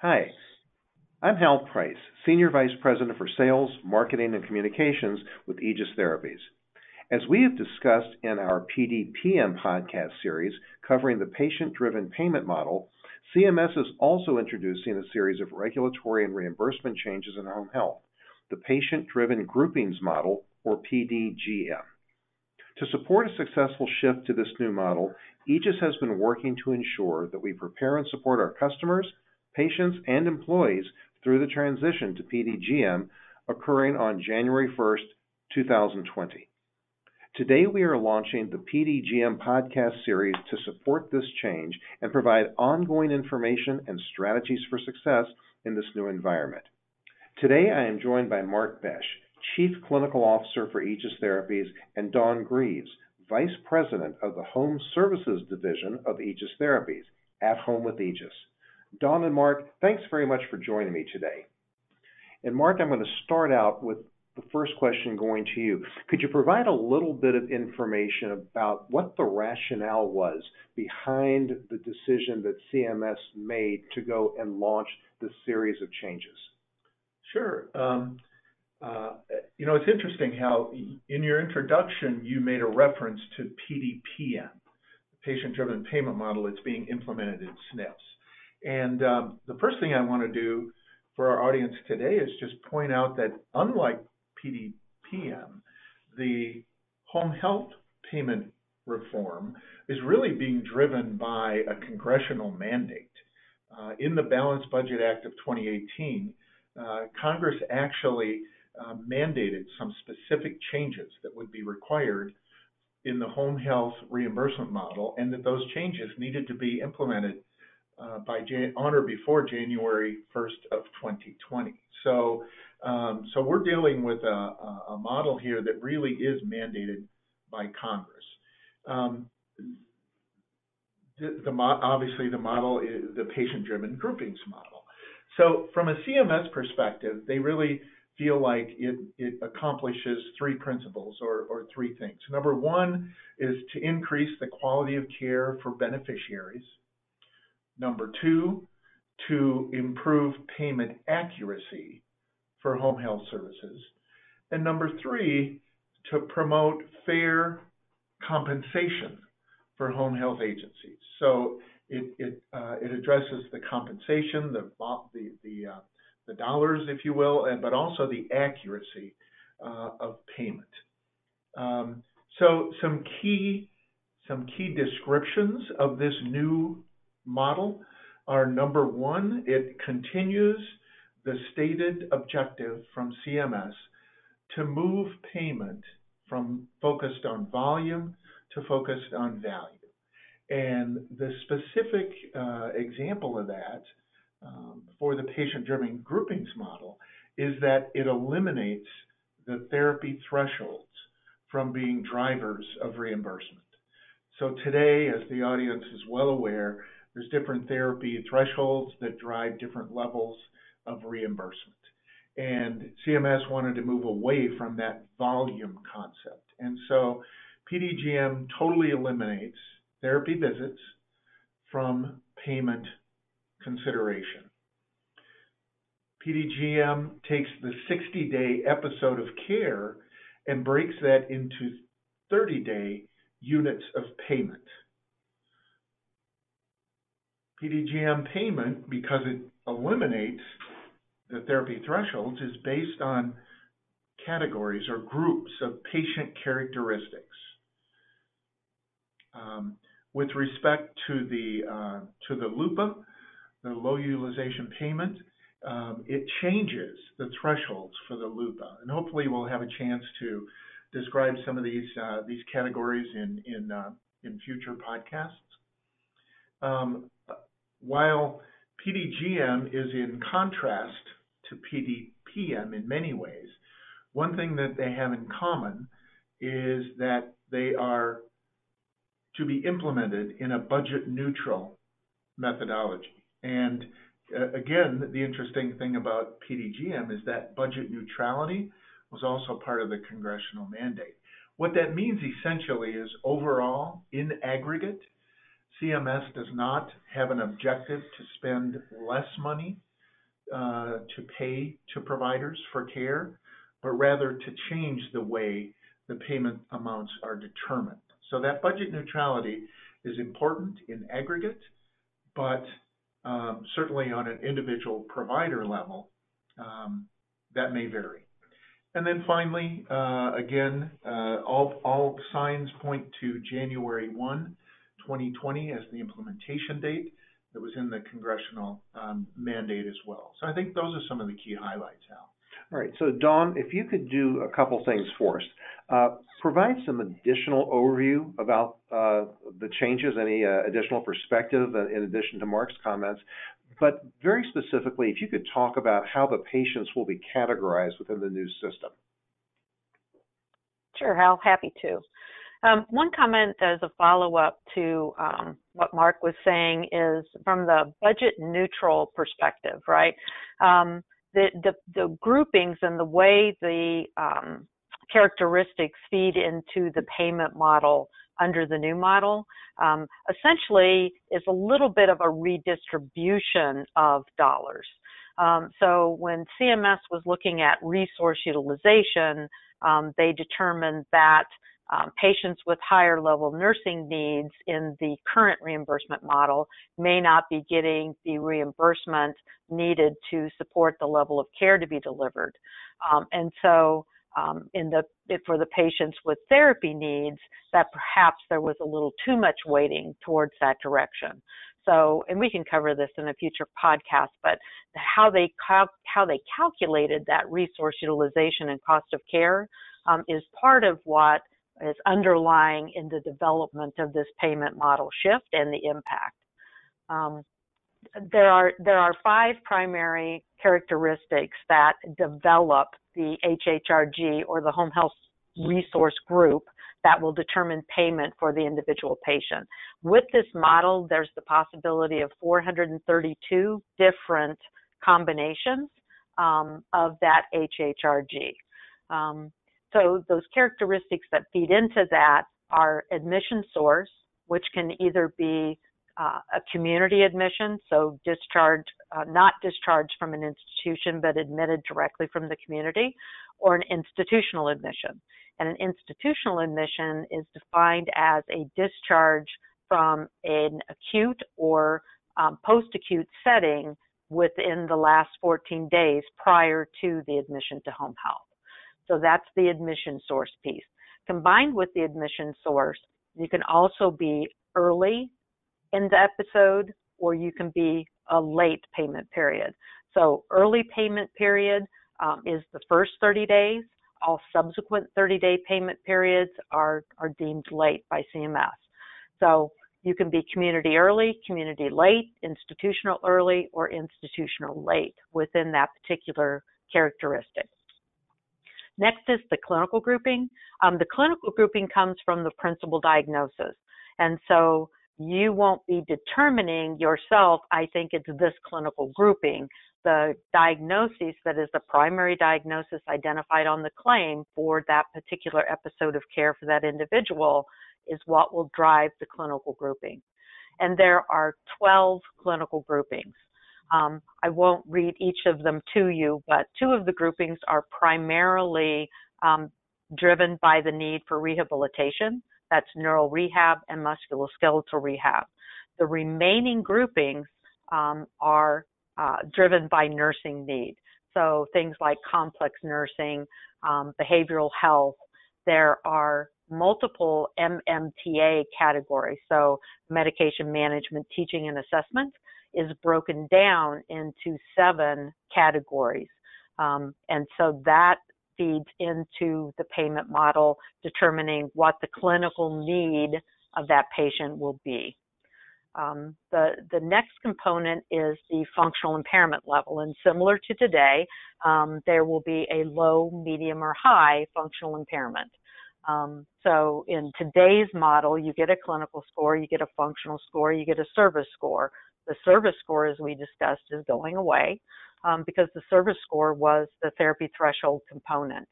Hi, I'm Hal Price, Senior Vice President for Sales, Marketing, and Communications with Aegis Therapies. As we have discussed in our PDPM podcast series covering the patient-driven payment model, CMS is also introducing a series of regulatory and reimbursement changes in home health, the Patient-Driven Groupings Model, or PDGM. To support a successful shift to this new model, Aegis has been working to ensure that we prepare and support our customers, patients, and employees through the transition to PDGM occurring on January 1st, 2020. Today, we are launching the PDGM podcast series to support this change and provide ongoing information and strategies for success in this new environment. Today, I am joined by Mark Besch, Chief Clinical Officer for Aegis Therapies, and Dawn Greaves, Vice President of the Home Services Division of Aegis Therapies, At Home with Aegis. Dawn and Mark, thanks very much for joining me today. And Mark, I'm going to start out with the first question going to you. Could you provide a little bit of information about what the rationale was behind the decision that CMS made to go and launch this series of changes? Sure. Um, uh, you know, it's interesting how in your introduction you made a reference to PDPM, the patient-driven payment model that's being implemented in SNFs. And um, the first thing I want to do for our audience today is just point out that unlike PDPM, the home health payment reform is really being driven by a congressional mandate. Uh, in the Balanced Budget Act of 2018, uh, Congress actually uh, mandated some specific changes that would be required in the home health reimbursement model, and that those changes needed to be implemented uh, by Jan- on or before January 1st of 2020. So, um, so we're dealing with a, a, model here that really is mandated by Congress. Um, the, the mo- obviously the model is the patient-driven groupings model. So from a CMS perspective, they really feel like it, it accomplishes three principles or, or three things. Number one is to increase the quality of care for beneficiaries. Number two, to improve payment accuracy for home health services. And number three, to promote fair compensation for home health agencies. So it it, uh, it addresses the compensation, the the the, uh, the dollars, if you will, but also the accuracy uh, of payment. Um, so some key some key descriptions of this new model are number one, it continues the stated objective from CMS to move payment from focused on volume to focused on value. And the specific uh, example of that um, for the patient-driven groupings model is that it eliminates the therapy thresholds from being drivers of reimbursement. So today, as the audience is well aware, there's different therapy thresholds that drive different levels of reimbursement. And CMS wanted to move away from that volume concept. And so PDGM totally eliminates therapy visits from payment consideration. PDGM takes the 60 day episode of care and breaks that into 30 day units of payment. PDGM payment, because it eliminates the therapy thresholds, is based on categories or groups of patient characteristics. Um, with respect to the uh, to the LUPA, the low utilization payment, um, it changes the thresholds for the LUPA, and hopefully we'll have a chance to describe some of these uh, these categories in in uh, in future podcasts. Um, while PDGM is in contrast to PDPM in many ways, one thing that they have in common is that they are to be implemented in a budget neutral methodology. And uh, again, the interesting thing about PDGM is that budget neutrality was also part of the congressional mandate. What that means essentially is overall, in aggregate, CMS does not have an objective to spend less money uh, to pay to providers for care, but rather to change the way the payment amounts are determined. So that budget neutrality is important in aggregate, but um, certainly on an individual provider level, um, that may vary. And then finally, uh, again, uh, all, all signs point to January 1, 2020 as the implementation date that was in the congressional um, mandate as well. So I think those are some of the key highlights, Al. All right. So, Dawn, if you could do a couple things for us, uh, provide some additional overview about uh, the changes, any uh, additional perspective uh, in addition to Mark's comments. But very specifically, if you could talk about how the patients will be categorized within the new system. Sure, Hal. Happy to. Um, one comment as a follow-up to um, what Mark was saying is from the budget neutral perspective, right? Um, the, the, the groupings and the way the um, characteristics feed into the payment model under the new model um, essentially is a little bit of a redistribution of dollars. Um, so when CMS was looking at resource utilization, they determined that um, patients with higher level nursing needs in the current reimbursement model may not be getting the reimbursement needed to support the level of care to be delivered. Um, and so um, in the for the patients with therapy needs, that perhaps there was a little too much weighting towards that direction. So, and we can cover this in a future podcast, but how they cal- how they calculated that resource utilization and cost of care um, is part of what is underlying in the development of this payment model shift and the impact. Um, there are there are five primary characteristics that develop the HHRG or the home health resource group that will determine payment for the individual patient. With this model, there's the possibility of 432 different combinations um, of that HHRG. Um, so those characteristics that feed into that are admission source, which can either be uh, a community admission, so discharge, uh, not discharged from an institution, but admitted directly from the community, or an institutional admission. And an institutional admission is defined as a discharge from an acute or um, post-acute setting within the last 14 days prior to the admission to home health. So that's the admission source piece. Combined with the admission source, you can also be early in the episode or you can be a late payment period. So early payment period um, is the first 30 days. All subsequent 30 day payment periods are, are deemed late by CMS. So you can be community early, community late, institutional early, or institutional late within that particular characteristic. Next is the clinical grouping. Um, the clinical grouping comes from the principal diagnosis. And so you won't be determining yourself, I think it's this clinical grouping. The diagnosis that is the primary diagnosis identified on the claim for that particular episode of care for that individual is what will drive the clinical grouping. And there are 12 clinical groupings. Um, I won't read each of them to you, but two of the groupings are primarily um, driven by the need for rehabilitation. That's neuro rehab and musculoskeletal rehab. The remaining groupings um, are uh, driven by nursing need. So things like complex nursing, um, behavioral health. There are multiple MMTA categories. So medication management, teaching and assessment is broken down into seven categories. Um, and so that feeds into the payment model, determining what the clinical need of that patient will be. Um, the, the next component is the functional impairment level. And similar to today, um, there will be a low, medium, or high functional impairment. Um, so in today's model, you get a clinical score, you get a functional score, you get a service score. The service score, as we discussed, is going away um, because the service score was the therapy threshold component.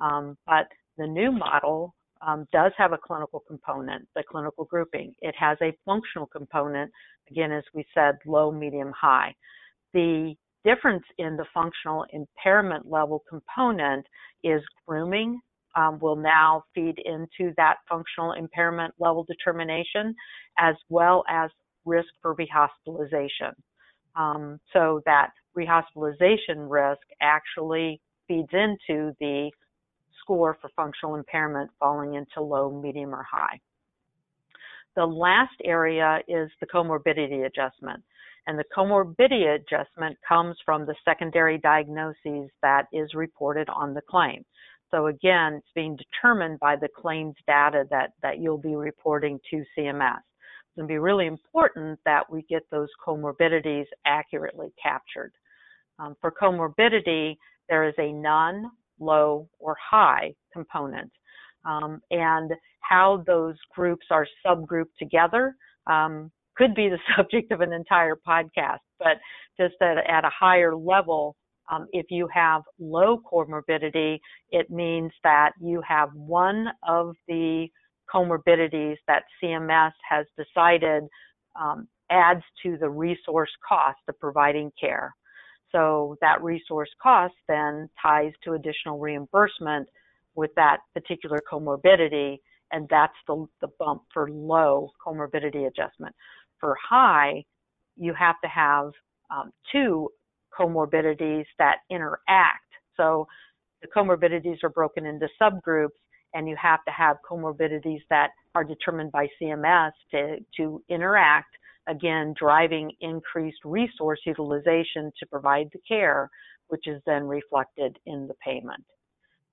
Um, but the new model um, does have a clinical component, the clinical grouping. It has a functional component, again, as we said, low, medium, high. The difference in the functional impairment level component is grooming um, will now feed into that functional impairment level determination, as well as risk for rehospitalization. Um, so that rehospitalization risk actually feeds into the score for functional impairment falling into low, medium, or high. The last area is the comorbidity adjustment. And the comorbidity adjustment comes from the secondary diagnoses that is reported on the claim. So again, it's being determined by the claims data that, that you'll be reporting to CMS. It's going to be really important that we get those comorbidities accurately captured. Um, for comorbidity, there is a none, low, or high component. Um, and how those groups are subgrouped together um, could be the subject of an entire podcast. But just at, at a higher level, um, if you have low comorbidity, it means that you have one of the comorbidities that CMS has decided um, adds to the resource cost of providing care. So that resource cost then ties to additional reimbursement with that particular comorbidity, and that's the, the bump for low comorbidity adjustment. For high, you have to have um, two comorbidities that interact. So the comorbidities are broken into subgroups, and you have to have comorbidities that are determined by CMS to, to interact, again, driving increased resource utilization to provide the care, which is then reflected in the payment.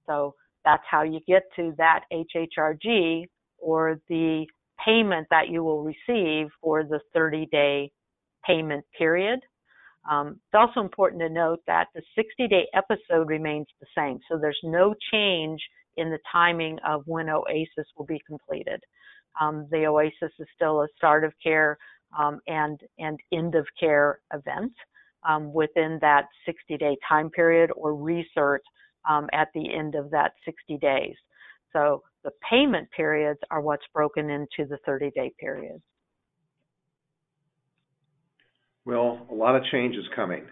So that's how you get to that HHRG or the payment that you will receive for the 30 day payment period. Um, it's also important to note that the 60 day episode remains the same, so there's no change in the timing of when OASIS will be completed. Um, the OASIS is still a start of care um, and, and end of care event um, within that 60 day time period or recert um, at the end of that 60 days. So the payment periods are what's broken into the 30 day periods. Well, a lot of change is coming.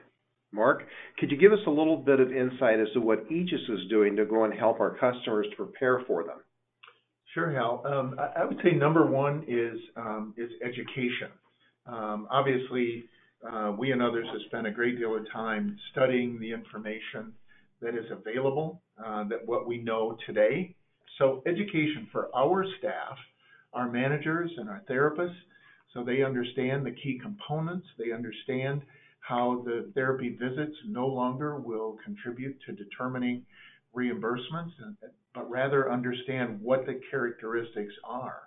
Mark, could you give us a little bit of insight as to what Aegis is doing to go and help our customers to prepare for them? Sure, Hal. Um, I, I, would say number one is um, is education. Um, obviously, uh, we and others have spent a great deal of time studying the information that is available, uh, that what we know today. So education for our staff, our managers and our therapists, so they understand the key components. They understand how the therapy visits no longer will contribute to determining reimbursements, but rather understand what the characteristics are.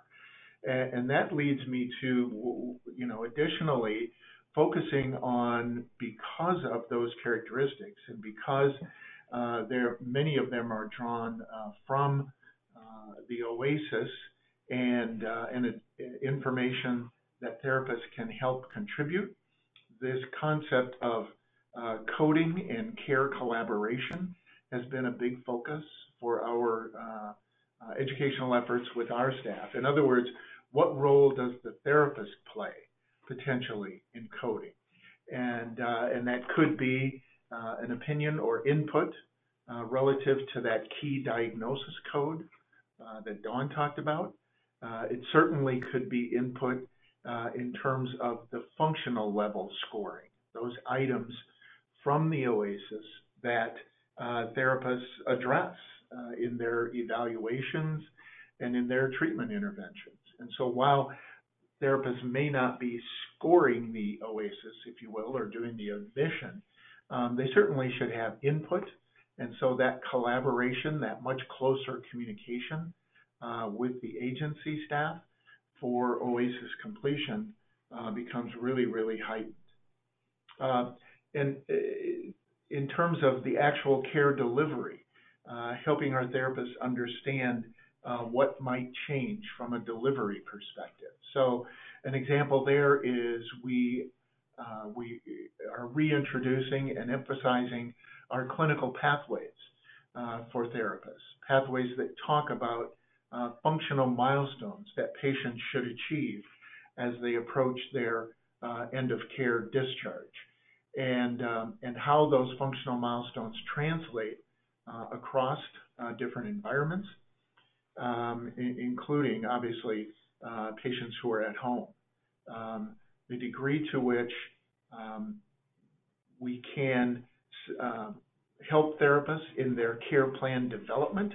And, that leads me to, you know, additionally, focusing on because of those characteristics and because uh, there many of them are drawn uh, from uh, the OASIS and uh, and information that therapists can help contribute. This concept of uh, coding and care collaboration has been a big focus for our uh, uh, educational efforts with our staff. In other words, what role does the therapist play potentially in coding? And, uh, and that could be uh, an opinion or input relative to that key diagnosis code that Dawn talked about. it certainly could be input uh, in terms of the functional level scoring, those items from the OASIS that uh, therapists address uh, in their evaluations and in their treatment interventions. And so while therapists may not be scoring the OASIS, if you will, or doing the admission, um, they certainly should have input. And so that collaboration, that much closer communication with the agency staff for OASIS completion uh, becomes really, really heightened. Uh, and uh, in terms of the actual care delivery, helping our therapists understand what might change from a delivery perspective. So, an example there is we are reintroducing and emphasizing our clinical pathways for therapists, pathways that talk about functional milestones that patients should achieve as they approach their uh, end of care discharge. and, um, and how those functional milestones translate uh, across uh, different environments, um, including obviously uh, patients who are at home. Um, the degree to which we can uh, help therapists in their care plan development,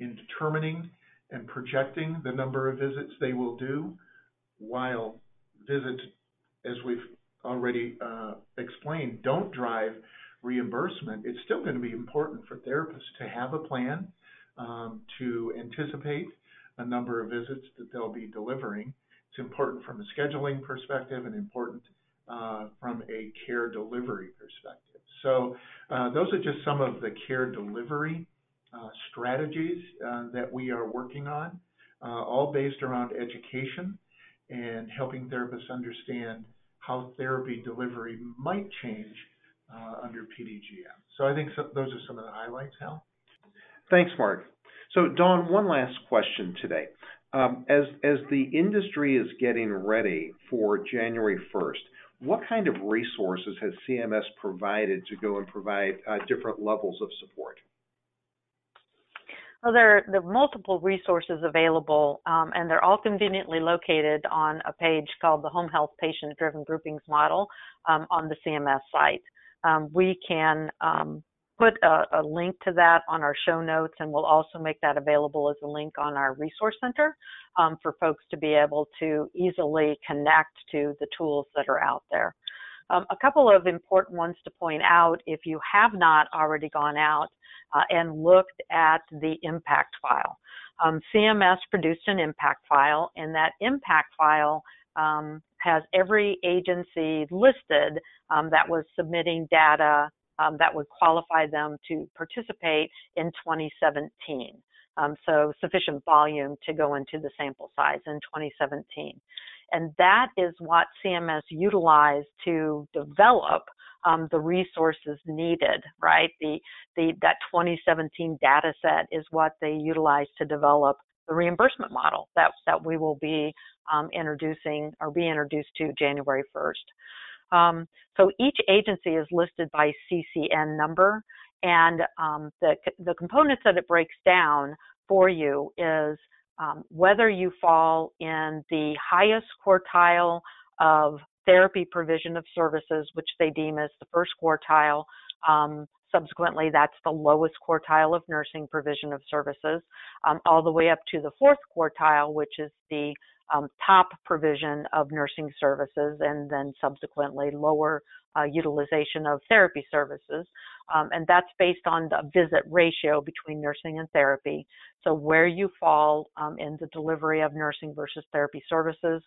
in determining and projecting the number of visits they will do, while visits, as we've already uh, explained, don't drive reimbursement, it's still going to be important for therapists to have a plan um, to anticipate a number of visits that they'll be delivering. It's important from a scheduling perspective and important uh, from a care delivery perspective. So uh, those are just some of the care delivery strategies uh, that we are working on, uh, all based around education and helping therapists understand how therapy delivery might change uh, under PDGM. So I think those are some of the highlights, Hal. Thanks, Mark. So, Dawn, one last question today. Um, as as the industry is getting ready for January 1st, what kind of resources has CMS provided to go and provide uh, different levels of support? There, there are multiple resources available, um, and they're all conveniently located on a page called the Home Health Patient Driven Groupings Model um, on the CMS site. Um, we can um, put a, a, link to that on our show notes, and we'll also make that available as a link on our resource center um, for folks to be able to easily connect to the tools that are out there. Um, a couple of important ones to point out if you have not already gone out uh, and looked at the impact file. Um, CMS produced an impact file, and that impact file um, has every agency listed um, that was submitting data um, that would qualify them to participate in 2017. Um, so sufficient volume to go into the sample size in 2017. And that is what CMS utilized to develop um, the resources needed, right? The, the, that 2017 data set is what they utilized to develop the reimbursement model that, that we will be um, introducing or be introduced to January 1st. Um, so each agency is listed by CCN number, and um, the, the components that it breaks down for you is um, whether you fall in the highest quartile of therapy provision of services, which they deem as the first quartile. Um, subsequently, that's the lowest quartile of nursing provision of services, um, all the way up to the fourth quartile, which is the um, top provision of nursing services, and then subsequently lower uh, utilization of therapy services. Um, and that's based on the visit ratio between nursing and therapy. So, where you fall um, in the delivery of nursing versus therapy services.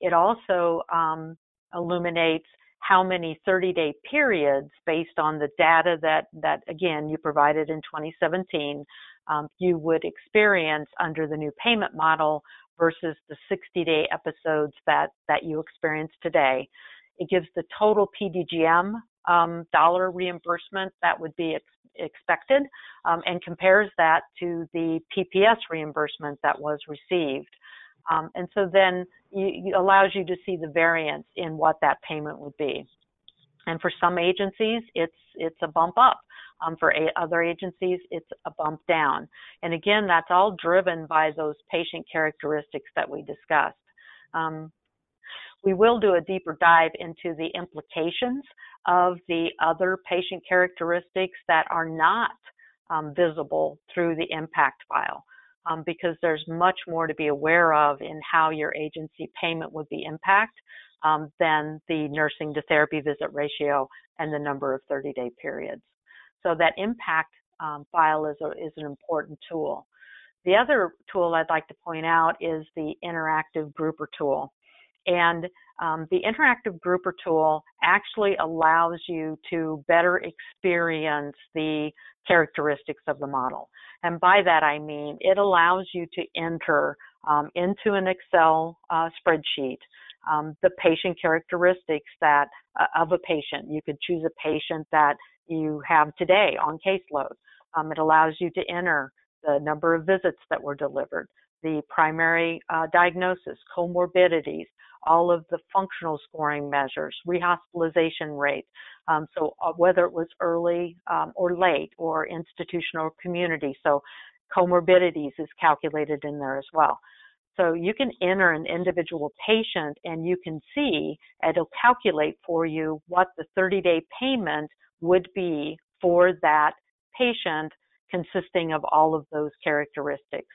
It also um, illuminates how many 30 day periods based on the data that, that again, you provided in 2017, um, you would experience under the new payment model versus the 60 day episodes that, that you experience today. It gives the total PDGM um, dollar reimbursement that would be ex- expected um, and compares that to the PPS reimbursement that was received. Um, and so then it allows you to see the variance in what that payment would be. And for some agencies, it's it's a bump up. Um, for a, other agencies, it's a bump down. And again, that's all driven by those patient characteristics that we discussed. Um, we will do a deeper dive into the implications of the other patient characteristics that are not um, visible through the impact file um, because there's much more to be aware of in how your agency payment would be impact um, than the nursing to therapy visit ratio and the number of 30 day periods. So that impact um, file is, a, is an important tool. The other tool I'd like to point out is the interactive grouper tool. And um, the interactive grouper tool actually allows you to better experience the characteristics of the model. And by that I mean it allows you to enter um, into an Excel uh, spreadsheet um, the patient characteristics that uh, of a patient. You could choose a patient that you have today on caseload. Um, it allows you to enter the number of visits that were delivered, the primary uh, diagnosis, comorbidities, all of the functional scoring measures, rehospitalization rate. Um, so uh, whether it was early um, or late or institutional or community. So comorbidities is calculated in there as well. So you can enter an individual patient and you can see it'll calculate for you what the 30 day payment would be for that patient consisting of all of those characteristics.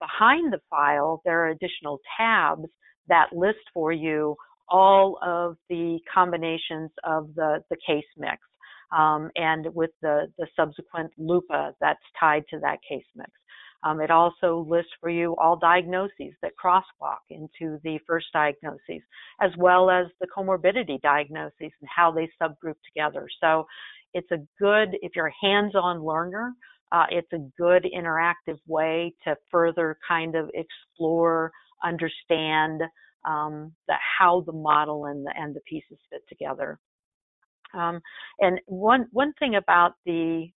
Behind the file, there are additional tabs that list for you all of the combinations of the, the case mix um, and with the, the subsequent LUPA that's tied to that case mix. Um, it also lists for you all diagnoses that crosswalk into the first diagnoses, as well as the comorbidity diagnoses and how they subgroup together. So it's a good, if you're a hands-on learner, uh, it's a good interactive way to further kind of explore, understand um, the, how the model and the, and the pieces fit together. Um, and one one thing about the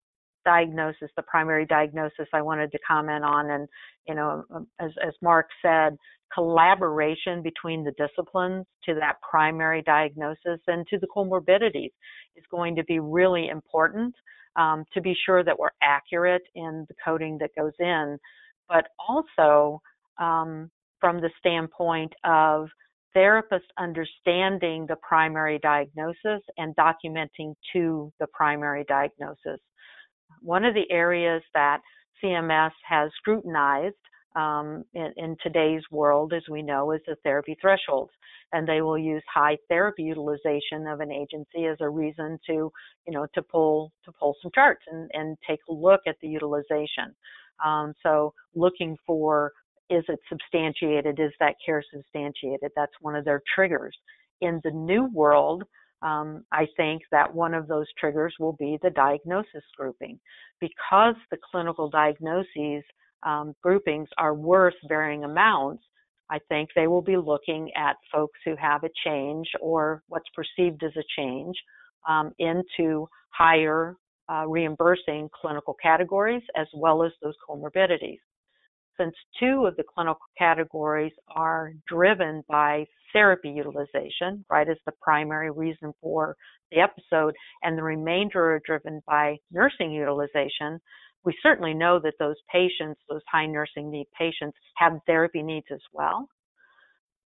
diagnosis, the primary diagnosis, I wanted to comment on, and you know, um, as as Mark said, collaboration between the disciplines to that primary diagnosis and to the comorbidities is going to be really important um, to be sure that we're accurate in the coding that goes in, but also um, from the standpoint of therapists understanding the primary diagnosis and documenting to the primary diagnosis. One of the areas that CMS has scrutinized um, in, in, today's world, as we know, is the therapy thresholds. And they will use high therapy utilization of an agency as a reason to, you know, to pull to pull some charts and, and take a look at the utilization. Um, so looking for is it substantiated? Is that care substantiated? That's one of their triggers. In the new world, um, I think that one of those triggers will be the diagnosis grouping. Because the clinical diagnoses um, groupings are worth varying amounts, I think they will be looking at folks who have a change or what's perceived as a change um, into higher uh, reimbursing clinical categories as well as those comorbidities since two of the clinical categories are driven by therapy utilization, right, as the primary reason for the episode, and the remainder are driven by nursing utilization, we certainly know that those patients, those high nursing need patients, have therapy needs as well.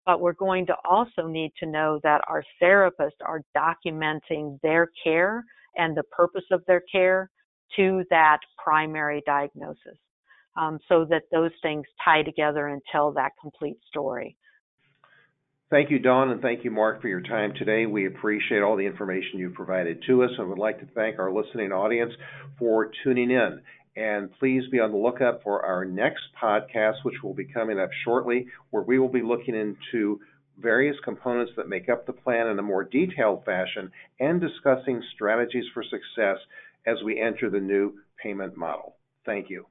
But we're going to also need to know that our therapists are documenting their care and the purpose of their care to that primary diagnosis um, so that those things tie together and tell that complete story. Thank you, Dawn, and thank you, Mark, for your time today. We appreciate all the information you've provided to us and would like to thank our listening audience for tuning in. And please be on the lookout for our next podcast, which will be coming up shortly, where we will be looking into various components that make up the plan in a more detailed fashion and discussing strategies for success as we enter the new payment model. Thank you.